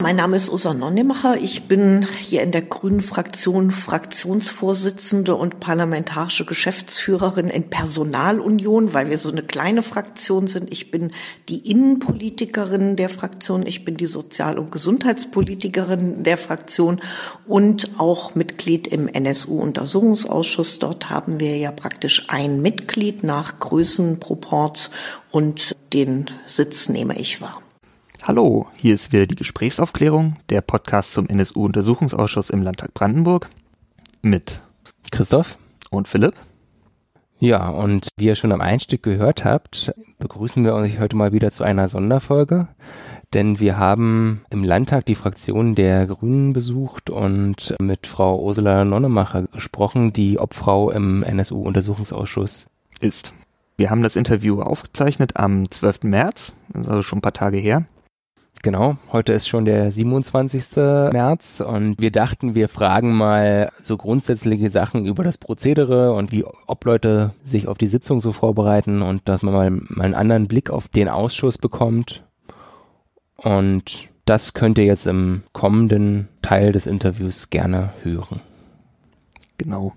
Mein Name ist Usa Nonnemacher. Ich bin hier in der Grünen Fraktion Fraktionsvorsitzende und parlamentarische Geschäftsführerin in Personalunion, weil wir so eine kleine Fraktion sind. Ich bin die Innenpolitikerin der Fraktion. Ich bin die Sozial- und Gesundheitspolitikerin der Fraktion und auch Mitglied im NSU-Untersuchungsausschuss. Dort haben wir ja praktisch ein Mitglied nach Größenproports und den Sitz nehme ich wahr. Hallo, hier ist wieder die Gesprächsaufklärung, der Podcast zum NSU-Untersuchungsausschuss im Landtag Brandenburg mit Christoph und Philipp. Ja, und wie ihr schon am Einstieg gehört habt, begrüßen wir euch heute mal wieder zu einer Sonderfolge, denn wir haben im Landtag die Fraktion der Grünen besucht und mit Frau Ursula Nonnemacher gesprochen, die Obfrau im NSU-Untersuchungsausschuss ist. Wir haben das Interview aufgezeichnet am 12. März, also schon ein paar Tage her. Genau, heute ist schon der 27. März und wir dachten, wir fragen mal so grundsätzliche Sachen über das Prozedere und wie, ob Leute sich auf die Sitzung so vorbereiten und dass man mal, mal einen anderen Blick auf den Ausschuss bekommt. Und das könnt ihr jetzt im kommenden Teil des Interviews gerne hören. Genau.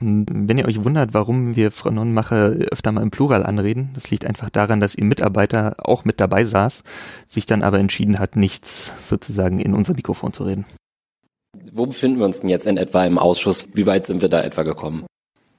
Und wenn ihr euch wundert, warum wir Frau Nonnenmacher öfter mal im Plural anreden, das liegt einfach daran, dass ihr Mitarbeiter auch mit dabei saß, sich dann aber entschieden hat, nichts sozusagen in unser Mikrofon zu reden. Wo befinden wir uns denn jetzt in etwa im Ausschuss? Wie weit sind wir da etwa gekommen?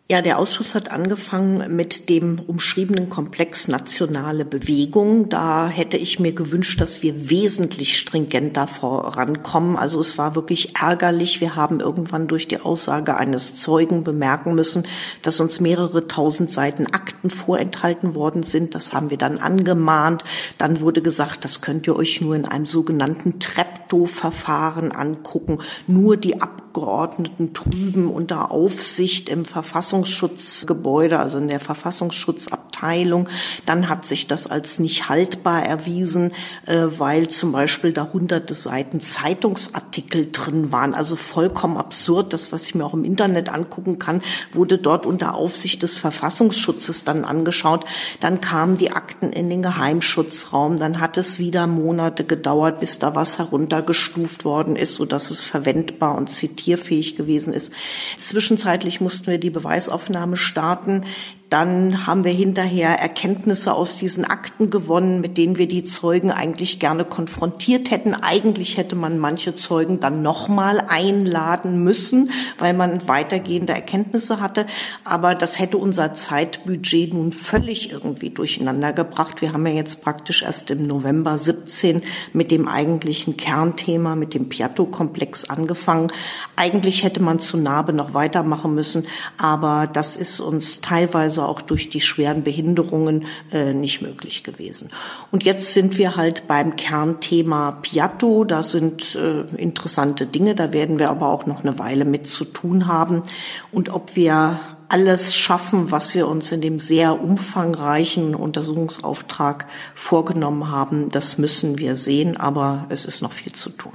Ja, der Ausschuss hat angefangen mit dem umschriebenen Komplex nationale Bewegung. Da hätte ich mir gewünscht, dass wir wesentlich stringenter vorankommen. Also es war wirklich ärgerlich. Wir haben irgendwann durch die Aussage eines Zeugen bemerken müssen, dass uns mehrere tausend Seiten Akten vorenthalten worden sind. Das haben wir dann angemahnt. Dann wurde gesagt, das könnt ihr euch nur in einem sogenannten Treptow-Verfahren angucken. Nur die Abgeordneten trüben unter Aufsicht im Verfassungsschutzgebäude, also in der Verfassungsschutzabteilung. Dann hat sich das als nicht haltbar erwiesen, äh, weil zum Beispiel da hunderte Seiten Zeitungsartikel drin waren. Also vollkommen absurd. Das, was ich mir auch im Internet angucken kann, wurde dort unter Aufsicht des Verfassungsschutzes dann angeschaut. Dann kamen die Akten in den Geheimschutzraum. Dann hat es wieder Monate gedauert, bis da was heruntergestuft worden ist, sodass es verwendbar und zitierfähig gewesen ist. Zwischenzeitlich mussten wir die Beweisaufnahme starten. Dann haben wir hinterher Erkenntnisse aus diesen Akten gewonnen, mit denen wir die Zeugen eigentlich gerne konfrontiert hätten. Eigentlich hätte man manche Zeugen dann nochmal einladen müssen, weil man weitergehende Erkenntnisse hatte. Aber das hätte unser Zeitbudget nun völlig irgendwie durcheinander gebracht. Wir haben ja jetzt praktisch erst im November 17 mit dem eigentlichen Kernthema, mit dem Piatto-Komplex angefangen. Eigentlich hätte man zu Narbe noch weitermachen müssen, aber das ist uns teilweise teilweise auch durch die schweren Behinderungen äh, nicht möglich gewesen. Und jetzt sind wir halt beim Kernthema Piatto. Da sind äh, interessante Dinge, da werden wir aber auch noch eine Weile mit zu tun haben. Und ob wir alles schaffen, was wir uns in dem sehr umfangreichen Untersuchungsauftrag vorgenommen haben, das müssen wir sehen, aber es ist noch viel zu tun.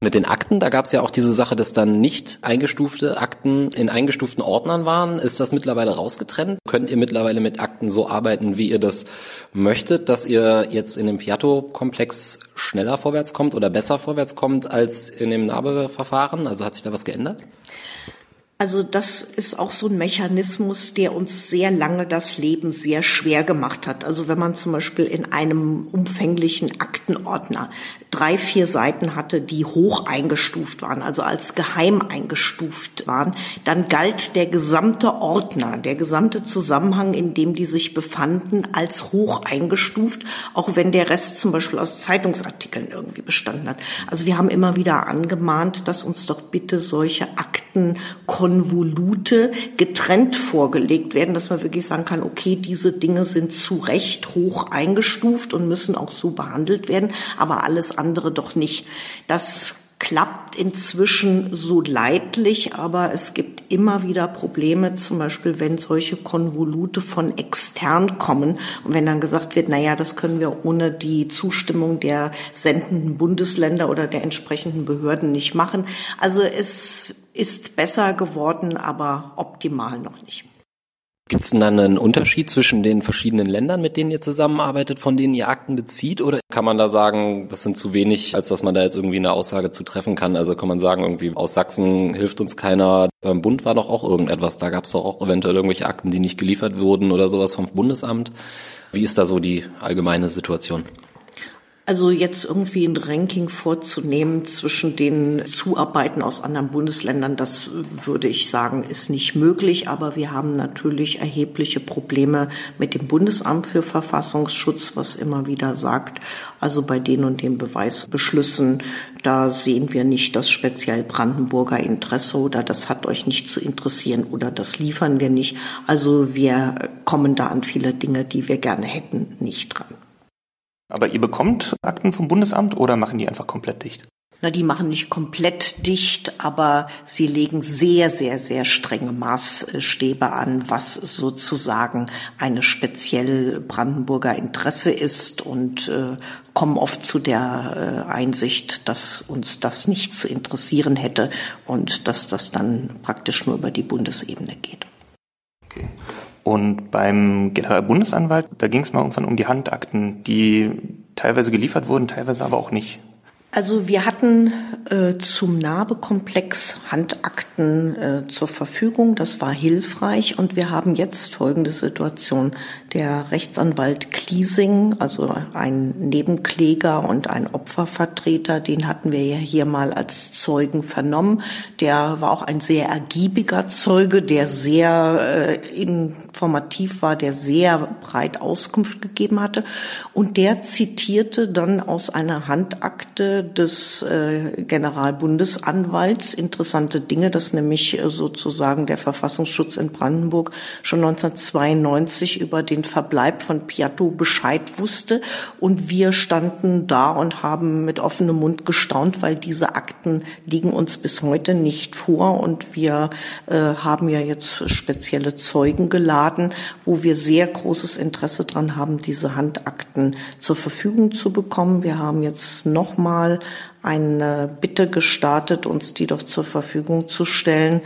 Mit den Akten, da gab es ja auch diese Sache, dass dann nicht eingestufte Akten in eingestuften Ordnern waren. Ist das mittlerweile rausgetrennt? Könnt ihr mittlerweile mit Akten so arbeiten, wie ihr das möchtet, dass ihr jetzt in dem Piatto-Komplex schneller vorwärts kommt oder besser vorwärts kommt als in dem Nabe-Verfahren? Also hat sich da was geändert? Also das ist auch so ein Mechanismus, der uns sehr lange das Leben sehr schwer gemacht hat. Also wenn man zum Beispiel in einem umfänglichen Aktenordner drei, vier Seiten hatte, die hoch eingestuft waren, also als geheim eingestuft waren, dann galt der gesamte Ordner, der gesamte Zusammenhang, in dem die sich befanden, als hoch eingestuft, auch wenn der Rest zum Beispiel aus Zeitungsartikeln irgendwie bestanden hat. Also wir haben immer wieder angemahnt, dass uns doch bitte solche Akten Konvolute getrennt vorgelegt werden, dass man wirklich sagen kann, okay, diese Dinge sind zu Recht hoch eingestuft und müssen auch so behandelt werden, aber alles andere doch nicht. Das klappt inzwischen so leidlich, aber es gibt immer wieder Probleme, zum Beispiel wenn solche Konvolute von extern kommen und wenn dann gesagt wird, na ja, das können wir ohne die Zustimmung der sendenden Bundesländer oder der entsprechenden Behörden nicht machen. Also es ist besser geworden, aber optimal noch nicht. Gibt es denn dann einen Unterschied zwischen den verschiedenen Ländern, mit denen ihr zusammenarbeitet, von denen ihr Akten bezieht? Oder kann man da sagen, das sind zu wenig, als dass man da jetzt irgendwie eine Aussage zu treffen kann? Also kann man sagen, irgendwie aus Sachsen hilft uns keiner. Beim Bund war doch auch irgendetwas. Da gab es doch auch eventuell irgendwelche Akten, die nicht geliefert wurden oder sowas vom Bundesamt. Wie ist da so die allgemeine Situation? Also jetzt irgendwie ein Ranking vorzunehmen zwischen den Zuarbeiten aus anderen Bundesländern, das würde ich sagen, ist nicht möglich. Aber wir haben natürlich erhebliche Probleme mit dem Bundesamt für Verfassungsschutz, was immer wieder sagt, also bei den und den Beweisbeschlüssen, da sehen wir nicht das speziell Brandenburger Interesse oder das hat euch nicht zu interessieren oder das liefern wir nicht. Also wir kommen da an viele Dinge, die wir gerne hätten, nicht dran. Aber ihr bekommt Akten vom Bundesamt oder machen die einfach komplett dicht? Na, die machen nicht komplett dicht, aber sie legen sehr, sehr, sehr strenge Maßstäbe an, was sozusagen eine speziell Brandenburger Interesse ist und äh, kommen oft zu der äh, Einsicht, dass uns das nicht zu interessieren hätte und dass das dann praktisch nur über die Bundesebene geht. Okay. Und beim Generalbundesanwalt, da ging es mal irgendwann um die Handakten, die teilweise geliefert wurden, teilweise aber auch nicht. Also wir hatten äh, zum Narbekomplex Handakten äh, zur Verfügung. Das war hilfreich und wir haben jetzt folgende Situation. Der Rechtsanwalt Kliesing, also ein Nebenkläger und ein Opfervertreter, den hatten wir ja hier mal als Zeugen vernommen. Der war auch ein sehr ergiebiger Zeuge, der sehr äh, informativ war, der sehr breit Auskunft gegeben hatte. Und der zitierte dann aus einer Handakte des äh, Generalbundesanwalts interessante Dinge, dass nämlich äh, sozusagen der Verfassungsschutz in Brandenburg schon 1992 über den Verbleib von Piatto Bescheid wusste und wir standen da und haben mit offenem Mund gestaunt, weil diese Akten liegen uns bis heute nicht vor und wir äh, haben ja jetzt spezielle Zeugen geladen, wo wir sehr großes Interesse dran haben, diese Handakten zur Verfügung zu bekommen. Wir haben jetzt nochmal mal eine Bitte gestartet, uns die doch zur Verfügung zu stellen.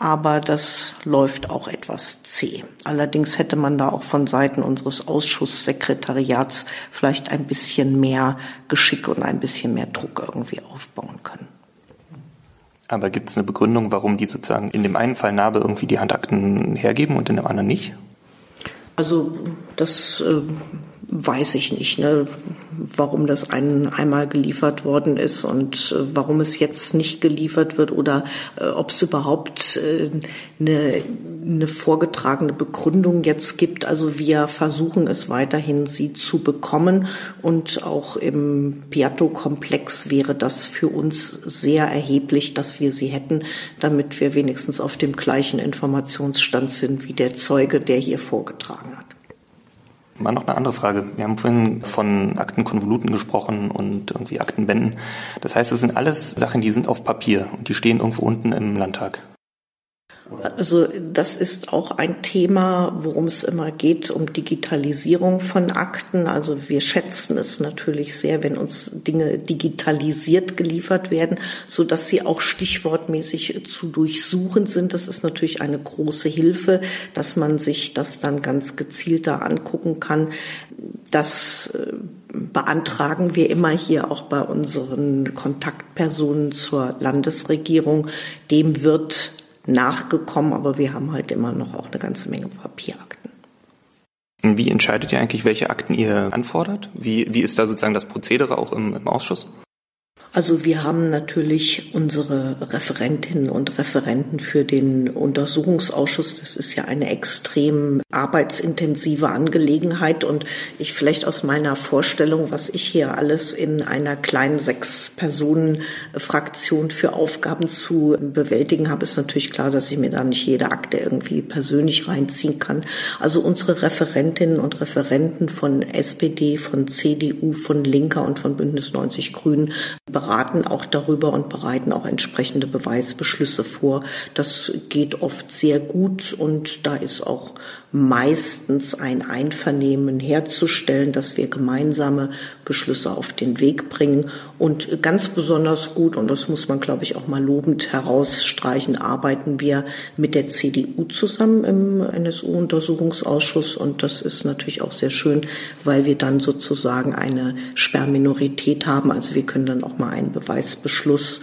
Aber das läuft auch etwas zäh. Allerdings hätte man da auch von Seiten unseres Ausschusssekretariats vielleicht ein bisschen mehr Geschick und ein bisschen mehr Druck irgendwie aufbauen können. Aber gibt es eine Begründung, warum die sozusagen in dem einen Fall Narbe irgendwie die Handakten hergeben und in dem anderen nicht? Also das äh, weiß ich nicht, ne, warum das ein, einmal geliefert worden ist und äh, warum es jetzt nicht geliefert wird oder äh, ob es überhaupt äh, eine, eine vorgetragene Begründung jetzt gibt. Also wir versuchen es weiterhin, sie zu bekommen und auch im Piatto-Komplex wäre das für uns sehr erheblich, dass wir sie hätten, damit wir wenigstens auf dem gleichen Informationsstand sind wie der Zeuge, der hier vorgetragen hat. Mal noch eine andere Frage. Wir haben vorhin von Aktenkonvoluten gesprochen und irgendwie Aktenbänden. Das heißt, es sind alles Sachen, die sind auf Papier und die stehen irgendwo unten im Landtag. Also das ist auch ein Thema, worum es immer geht, um Digitalisierung von Akten. Also wir schätzen es natürlich sehr, wenn uns Dinge digitalisiert geliefert werden, so dass sie auch stichwortmäßig zu durchsuchen sind. Das ist natürlich eine große Hilfe, dass man sich das dann ganz gezielter angucken kann. Das äh, beantragen wir immer hier auch bei unseren Kontaktpersonen zur Landesregierung. Dem wird nachgekommen, aber wir haben halt immer noch auch eine ganze Menge Papierakten. Wie entscheidet ihr eigentlich, welche Akten ihr anfordert? Wie, wie ist da sozusagen das Prozedere auch im, im Ausschuss? Also wir haben natürlich unsere Referentinnen und Referenten für den Untersuchungsausschuss. Das ist ja eine extrem arbeitsintensive Angelegenheit und ich vielleicht aus meiner Vorstellung, was ich hier alles in einer kleinen sechs Personen Fraktion für Aufgaben zu bewältigen habe, ist natürlich klar, dass ich mir da nicht jede Akte irgendwie persönlich reinziehen kann. Also unsere Referentinnen und Referenten von SPD, von CDU, von Linker und von Bündnis 90 Grünen beraten auch darüber und bereiten auch entsprechende Beweisbeschlüsse vor. Das geht oft sehr gut und da ist auch meistens ein Einvernehmen herzustellen, dass wir gemeinsame Beschlüsse auf den Weg bringen. Und ganz besonders gut, und das muss man, glaube ich, auch mal lobend herausstreichen, arbeiten wir mit der CDU zusammen im NSU-Untersuchungsausschuss. Und das ist natürlich auch sehr schön, weil wir dann sozusagen eine Sperrminorität haben. Also wir können dann auch mal einen Beweisbeschluss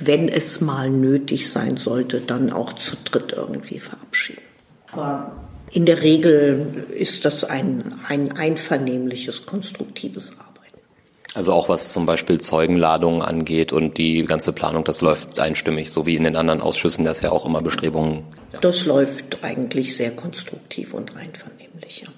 wenn es mal nötig sein sollte, dann auch zu dritt irgendwie verabschieden. Aber in der Regel ist das ein, ein einvernehmliches, konstruktives Arbeiten. Also auch was zum Beispiel Zeugenladungen angeht und die ganze Planung, das läuft einstimmig, so wie in den anderen Ausschüssen, das ja auch immer Bestrebungen. Ja. Das läuft eigentlich sehr konstruktiv und einvernehmlich. Ja.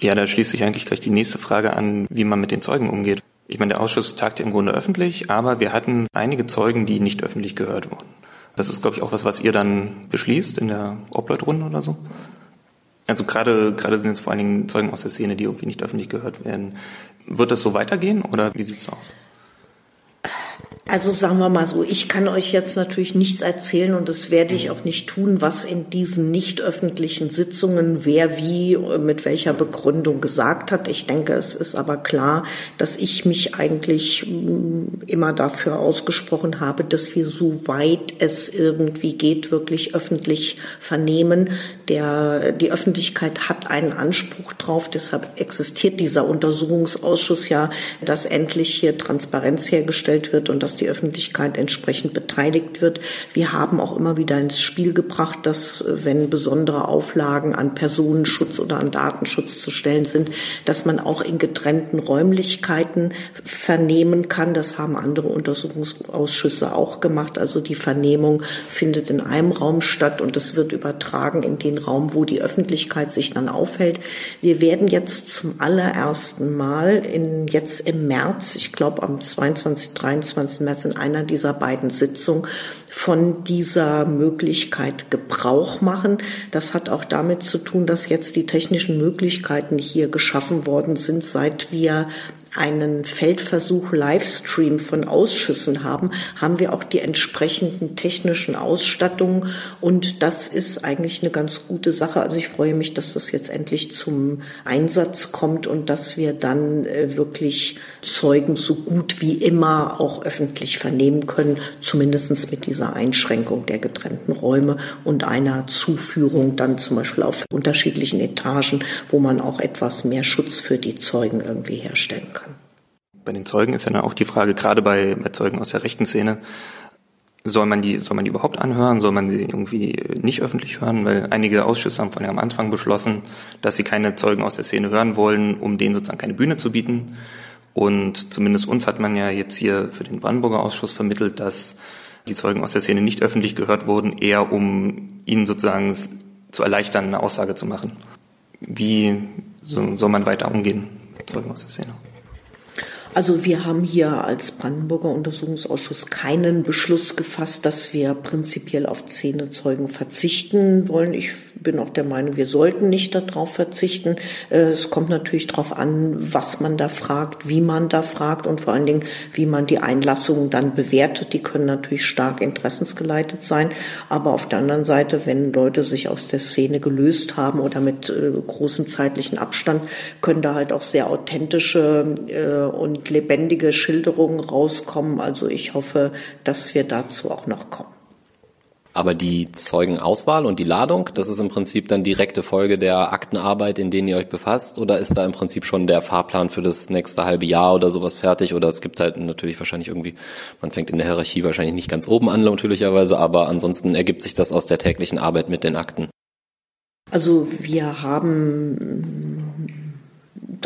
ja, da schließt sich eigentlich gleich die nächste Frage an, wie man mit den Zeugen umgeht. Ich meine, der Ausschuss tagt ja im Grunde öffentlich, aber wir hatten einige Zeugen, die nicht öffentlich gehört wurden. Das ist, glaube ich, auch was, was ihr dann beschließt in der Obleutrunde oder so. Also gerade, gerade sind jetzt vor allen Dingen Zeugen aus der Szene, die irgendwie nicht öffentlich gehört werden. Wird das so weitergehen oder wie sieht's aus? Also sagen wir mal so, ich kann euch jetzt natürlich nichts erzählen und das werde ich auch nicht tun, was in diesen nicht öffentlichen Sitzungen wer wie mit welcher Begründung gesagt hat. Ich denke, es ist aber klar, dass ich mich eigentlich mm, immer dafür ausgesprochen habe, dass wir so weit es irgendwie geht, wirklich öffentlich vernehmen. Der, die Öffentlichkeit hat einen Anspruch drauf, deshalb existiert dieser Untersuchungsausschuss ja, dass endlich hier Transparenz hergestellt wird und dass dass die Öffentlichkeit entsprechend beteiligt wird. Wir haben auch immer wieder ins Spiel gebracht, dass wenn besondere Auflagen an Personenschutz oder an Datenschutz zu stellen sind, dass man auch in getrennten Räumlichkeiten vernehmen kann. Das haben andere Untersuchungsausschüsse auch gemacht. Also die Vernehmung findet in einem Raum statt und es wird übertragen in den Raum, wo die Öffentlichkeit sich dann aufhält. Wir werden jetzt zum allerersten Mal in, jetzt im März, ich glaube am 22, 23. März in einer dieser beiden Sitzungen von dieser Möglichkeit Gebrauch machen. Das hat auch damit zu tun, dass jetzt die technischen Möglichkeiten hier geschaffen worden sind, seit wir einen Feldversuch Livestream von Ausschüssen haben, haben wir auch die entsprechenden technischen Ausstattungen und das ist eigentlich eine ganz gute Sache. Also ich freue mich, dass das jetzt endlich zum Einsatz kommt und dass wir dann äh, wirklich Zeugen so gut wie immer auch öffentlich vernehmen können, zumindestens mit dieser Einschränkung der getrennten Räume und einer Zuführung dann zum Beispiel auf unterschiedlichen Etagen, wo man auch etwas mehr Schutz für die Zeugen irgendwie herstellen kann bei den Zeugen ist ja dann auch die Frage, gerade bei, bei Zeugen aus der rechten Szene, soll man die, soll man die überhaupt anhören? Soll man sie irgendwie nicht öffentlich hören? Weil einige Ausschüsse haben von am Anfang beschlossen, dass sie keine Zeugen aus der Szene hören wollen, um denen sozusagen keine Bühne zu bieten. Und zumindest uns hat man ja jetzt hier für den Brandenburger Ausschuss vermittelt, dass die Zeugen aus der Szene nicht öffentlich gehört wurden, eher um ihnen sozusagen zu erleichtern, eine Aussage zu machen. Wie soll man weiter umgehen mit Zeugen aus der Szene? Also wir haben hier als Brandenburger Untersuchungsausschuss keinen Beschluss gefasst, dass wir prinzipiell auf Zähnezeugen verzichten wollen. Ich bin auch der Meinung, wir sollten nicht darauf verzichten. Äh, es kommt natürlich darauf an, was man da fragt, wie man da fragt und vor allen Dingen, wie man die Einlassungen dann bewertet. Die können natürlich stark interessensgeleitet sein. Aber auf der anderen Seite, wenn Leute sich aus der Szene gelöst haben oder mit äh, großem zeitlichen Abstand, können da halt auch sehr authentische äh, und lebendige Schilderungen rauskommen. Also ich hoffe, dass wir dazu auch noch kommen. Aber die Zeugenauswahl und die Ladung, das ist im Prinzip dann direkte Folge der Aktenarbeit, in denen ihr euch befasst? Oder ist da im Prinzip schon der Fahrplan für das nächste halbe Jahr oder sowas fertig? Oder es gibt halt natürlich wahrscheinlich irgendwie, man fängt in der Hierarchie wahrscheinlich nicht ganz oben an, natürlicherweise, aber ansonsten ergibt sich das aus der täglichen Arbeit mit den Akten. Also wir haben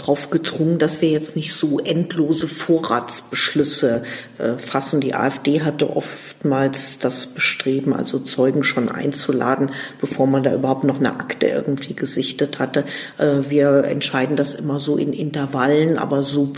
drauf gedrungen, dass wir jetzt nicht so endlose Vorratsbeschlüsse äh, fassen. Die AfD hatte oftmals das Bestreben, also Zeugen schon einzuladen, bevor man da überhaupt noch eine Akte irgendwie gesichtet hatte. Äh, wir entscheiden das immer so in Intervallen, aber so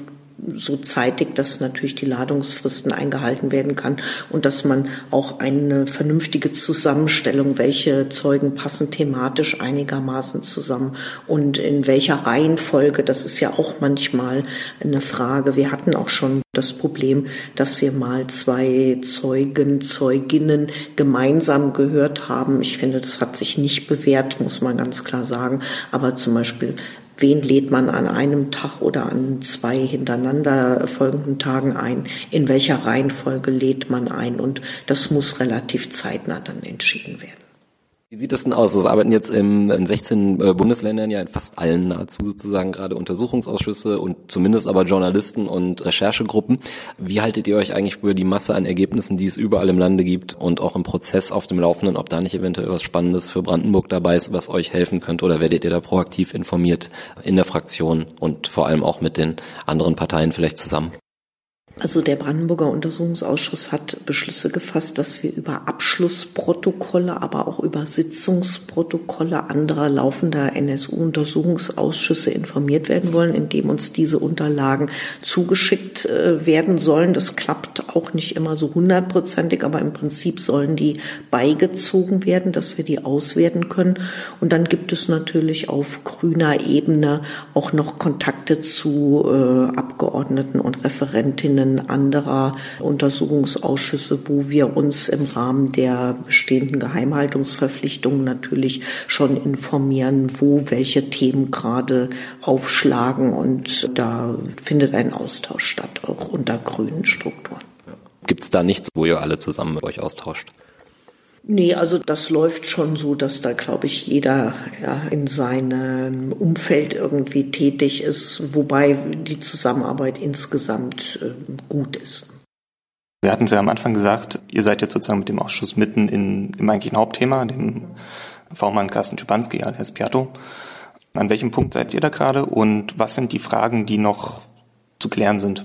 so zeitig, dass natürlich die Ladungsfristen eingehalten werden kann und dass man auch eine vernünftige Zusammenstellung, welche Zeugen passen thematisch einigermaßen zusammen und in welcher Reihenfolge, das ist ja auch manchmal eine Frage. Wir hatten auch schon das Problem, dass wir mal zwei Zeugen, Zeuginnen gemeinsam gehört haben. Ich finde, das hat sich nicht bewährt, muss man ganz klar sagen. Aber zum Beispiel wen lädt man an einem Tag oder an zwei hintereinander folgenden Tagen ein, in welcher Reihenfolge lädt man ein und das muss relativ zeitnah dann entschieden werden. Wie sieht das denn aus? Es arbeiten jetzt in, in 16 äh, Bundesländern ja in fast allen nahezu sozusagen gerade Untersuchungsausschüsse und zumindest aber Journalisten und Recherchegruppen. Wie haltet ihr euch eigentlich über die Masse an Ergebnissen, die es überall im Lande gibt und auch im Prozess auf dem Laufenden, ob da nicht eventuell was Spannendes für Brandenburg dabei ist, was euch helfen könnte oder werdet ihr da proaktiv informiert in der Fraktion und vor allem auch mit den anderen Parteien vielleicht zusammen? Also der Brandenburger Untersuchungsausschuss hat Beschlüsse gefasst, dass wir über Abschlussprotokolle, aber auch über Sitzungsprotokolle anderer laufender NSU-Untersuchungsausschüsse informiert werden wollen, indem uns diese Unterlagen zugeschickt äh, werden sollen. Das klappt auch nicht immer so hundertprozentig, aber im Prinzip sollen die beigezogen werden, dass wir die auswerten können. Und dann gibt es natürlich auf grüner Ebene auch noch Kontakte zu äh, Abgeordneten und Referentinnen anderer Untersuchungsausschüsse, wo wir uns im Rahmen der bestehenden Geheimhaltungsverpflichtungen natürlich schon informieren, wo welche Themen gerade aufschlagen. Und da findet ein Austausch statt, auch unter grünen Strukturen. Gibt es da nichts, wo ihr alle zusammen euch austauscht? Nee, also das läuft schon so, dass da, glaube ich, jeder ja, in seinem Umfeld irgendwie tätig ist, wobei die Zusammenarbeit insgesamt äh, gut ist. Wir hatten es ja am Anfang gesagt, ihr seid jetzt sozusagen mit dem Ausschuss mitten in, im eigentlichen Hauptthema, dem V-Mann Carsten Schipanski alias Piatto. An welchem Punkt seid ihr da gerade und was sind die Fragen, die noch zu klären sind?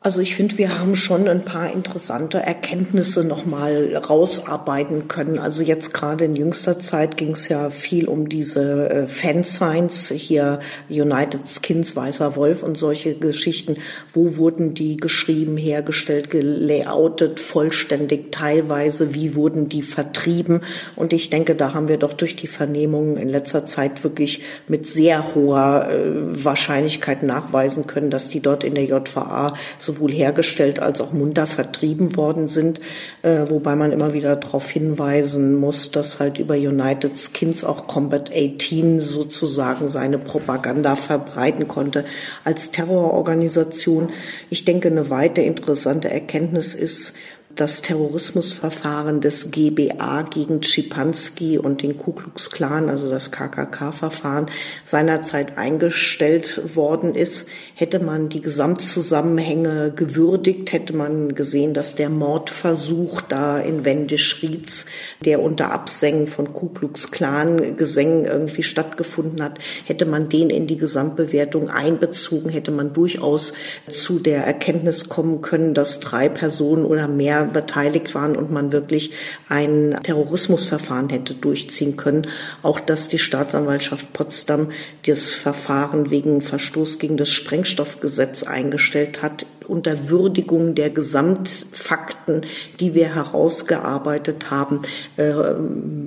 Also ich finde, wir haben schon ein paar interessante Erkenntnisse nochmal rausarbeiten können. Also jetzt gerade in jüngster Zeit ging es ja viel um diese äh, Fansigns, hier United Skins, Weißer Wolf und solche Geschichten. Wo wurden die geschrieben, hergestellt, gelayoutet, vollständig, teilweise? Wie wurden die vertrieben? Und ich denke, da haben wir doch durch die Vernehmungen in letzter Zeit wirklich mit sehr hoher äh, Wahrscheinlichkeit nachweisen können, dass die dort in der JVA sowohl hergestellt als auch munter vertrieben worden sind, äh, wobei man immer wieder darauf hinweisen muss, dass halt über United Skins auch Combat 18 sozusagen seine Propaganda verbreiten konnte als Terrororganisation. Ich denke, eine weitere interessante Erkenntnis ist, das Terrorismusverfahren des GBA gegen Schipanski und den Ku Klux Klan, also das KKK-Verfahren, seinerzeit eingestellt worden ist, hätte man die Gesamtzusammenhänge gewürdigt, hätte man gesehen, dass der Mordversuch da in Wendisch-Rietz, der unter Absängen von Ku Klux Klan-Gesängen irgendwie stattgefunden hat, hätte man den in die Gesamtbewertung einbezogen, hätte man durchaus zu der Erkenntnis kommen können, dass drei Personen oder mehr beteiligt waren und man wirklich ein Terrorismusverfahren hätte durchziehen können. Auch dass die Staatsanwaltschaft Potsdam das Verfahren wegen Verstoß gegen das Sprengstoffgesetz eingestellt hat, unter Würdigung der Gesamtfakten, die wir herausgearbeitet haben, äh,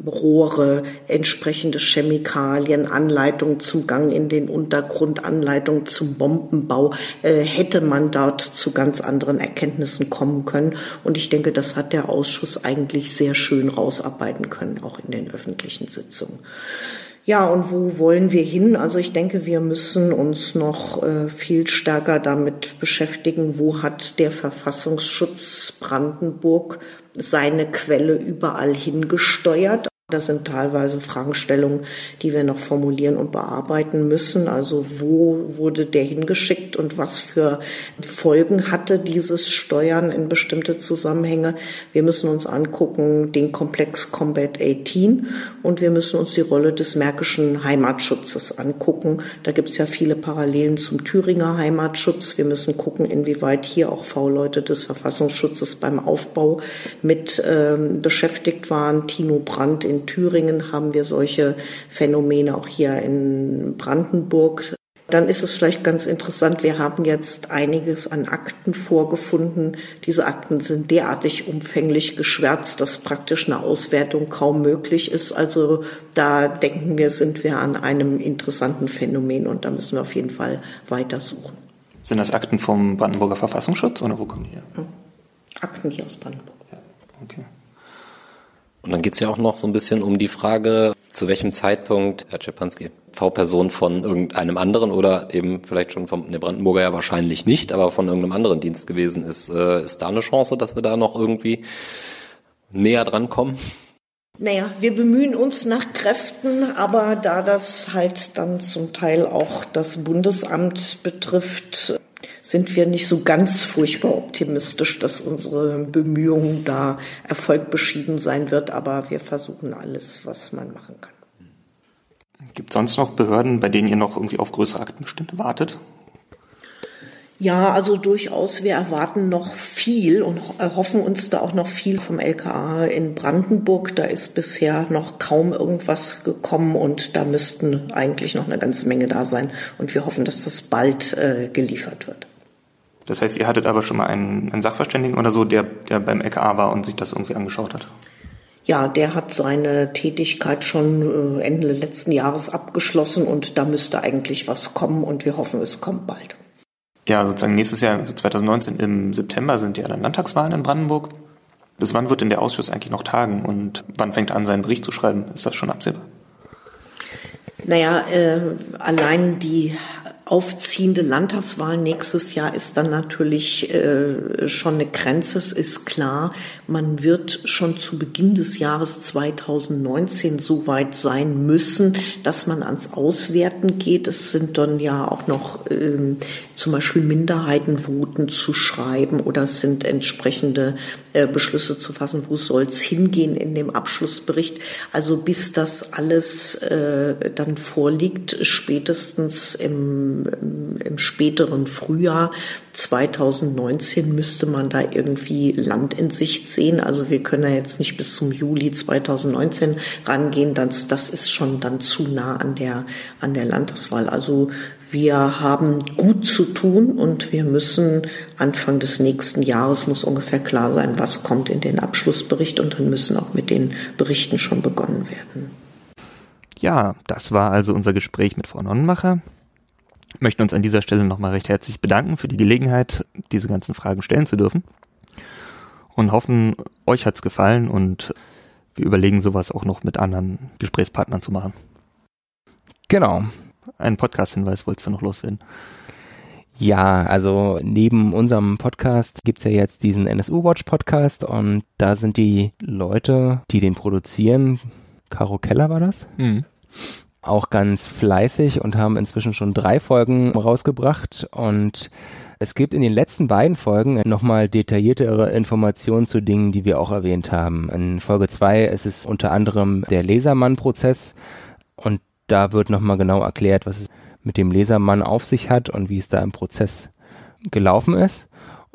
Rohre, entsprechende Chemikalien, Anleitung zum Gang in den Untergrund, Anleitung zum Bombenbau, äh, hätte man dort zu ganz anderen Erkenntnissen kommen können. Und ich denke, das hat der Ausschuss eigentlich sehr schön rausarbeiten können, auch in den öffentlichen Sitzungen. Ja, und wo wollen wir hin? Also ich denke, wir müssen uns noch äh, viel stärker damit beschäftigen, wo hat der Verfassungsschutz Brandenburg seine Quelle überall hingesteuert. Das sind teilweise Fragestellungen, die wir noch formulieren und bearbeiten müssen. Also wo wurde der hingeschickt und was für Folgen hatte dieses Steuern in bestimmte Zusammenhänge? Wir müssen uns angucken den Komplex Combat 18 und wir müssen uns die Rolle des märkischen Heimatschutzes angucken. Da gibt es ja viele Parallelen zum Thüringer Heimatschutz. Wir müssen gucken, inwieweit hier auch V-Leute des Verfassungsschutzes beim Aufbau mit ähm, beschäftigt waren. Tino Brandt in Thüringen haben wir solche Phänomene auch hier in Brandenburg. dann ist es vielleicht ganz interessant, wir haben jetzt einiges an Akten vorgefunden. Diese Akten sind derartig umfänglich geschwärzt, dass praktisch eine Auswertung kaum möglich ist. Also da denken wir, sind wir an einem interessanten Phänomen und da müssen wir auf jeden Fall weitersuchen. Sind das Akten vom Brandenburger Verfassungsschutz oder wo kommen die her? Akten hier aus Brandenburg. Ja, okay. Und dann geht's ja auch noch so ein bisschen um die Frage, zu welchem Zeitpunkt Herr Czepanski V-Person von irgendeinem anderen oder eben vielleicht schon vom der Brandenburger ja wahrscheinlich nicht, aber von irgendeinem anderen Dienst gewesen ist. Äh, ist da eine Chance, dass wir da noch irgendwie näher dran kommen? Naja, wir bemühen uns nach Kräften, aber da das halt dann zum Teil auch das Bundesamt betrifft, sind wir nicht so ganz furchtbar optimistisch, dass unsere Bemühungen da Erfolg beschieden sein wird, aber wir versuchen alles, was man machen kann. Gibt es sonst noch Behörden, bei denen ihr noch irgendwie auf größere Aktenbestände wartet? Ja, also durchaus. Wir erwarten noch viel und hoffen uns da auch noch viel vom LKA in Brandenburg. Da ist bisher noch kaum irgendwas gekommen und da müssten eigentlich noch eine ganze Menge da sein. Und wir hoffen, dass das bald äh, geliefert wird. Das heißt, ihr hattet aber schon mal einen, einen Sachverständigen oder so, der, der beim LKA war und sich das irgendwie angeschaut hat? Ja, der hat seine Tätigkeit schon äh, Ende letzten Jahres abgeschlossen und da müsste eigentlich was kommen und wir hoffen, es kommt bald. Ja, sozusagen nächstes Jahr, also 2019 im September sind ja dann Landtagswahlen in Brandenburg. Bis wann wird denn der Ausschuss eigentlich noch tagen und wann fängt er an, seinen Bericht zu schreiben? Ist das schon absehbar? Naja, äh, allein die aufziehende Landtagswahl nächstes Jahr ist dann natürlich äh, schon eine Grenze. Es ist klar, man wird schon zu Beginn des Jahres 2019 so weit sein müssen, dass man ans Auswerten geht. Es sind dann ja auch noch ähm, zum Beispiel Minderheitenvoten zu schreiben oder es sind entsprechende äh, Beschlüsse zu fassen, wo soll es hingehen in dem Abschlussbericht. Also bis das alles äh, dann vorliegt, spätestens im, im späteren Frühjahr 2019 müsste man da irgendwie Land in Sicht sehen. Also wir können ja jetzt nicht bis zum Juli 2019 rangehen. Das, das ist schon dann zu nah an der, an der Landtagswahl. Also wir haben gut zu tun und wir müssen Anfang des nächsten Jahres muss ungefähr klar sein, was kommt in den Abschlussbericht und dann müssen auch mit den Berichten schon begonnen werden. Ja, das war also unser Gespräch mit Frau Nonnenmacher. Möchten uns an dieser Stelle nochmal recht herzlich bedanken für die Gelegenheit, diese ganzen Fragen stellen zu dürfen. Und hoffen, euch hat's gefallen und wir überlegen sowas auch noch mit anderen Gesprächspartnern zu machen. Genau. Einen Podcast-Hinweis wolltest du noch loswerden? Ja, also neben unserem Podcast gibt's ja jetzt diesen NSU Watch Podcast und da sind die Leute, die den produzieren, Caro Keller war das, mhm. auch ganz fleißig und haben inzwischen schon drei Folgen rausgebracht und es gibt in den letzten beiden Folgen nochmal detailliertere Informationen zu Dingen, die wir auch erwähnt haben. In Folge zwei ist es unter anderem der Lasermann-Prozess und da wird nochmal genau erklärt, was es mit dem Lesermann auf sich hat und wie es da im Prozess gelaufen ist.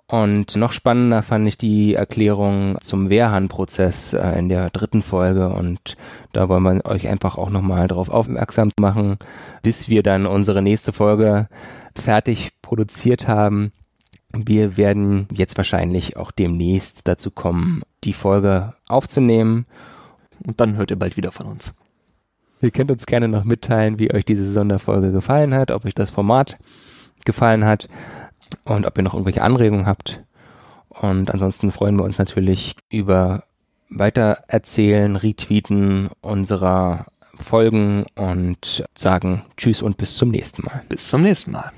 Und noch spannender fand ich die Erklärung zum Wehrhahn-Prozess äh, in der dritten Folge. Und da wollen wir euch einfach auch nochmal darauf aufmerksam machen, bis wir dann unsere nächste Folge fertig produziert haben. Wir werden jetzt wahrscheinlich auch demnächst dazu kommen, die Folge aufzunehmen. Und dann hört ihr bald wieder von uns. Ihr könnt uns gerne noch mitteilen, wie euch diese Sonderfolge gefallen hat, ob euch das Format gefallen hat und ob ihr noch irgendwelche Anregungen habt. Und ansonsten freuen wir uns natürlich über Weitererzählen, Retweeten unserer Folgen und sagen Tschüss und bis zum nächsten Mal. Bis zum nächsten Mal.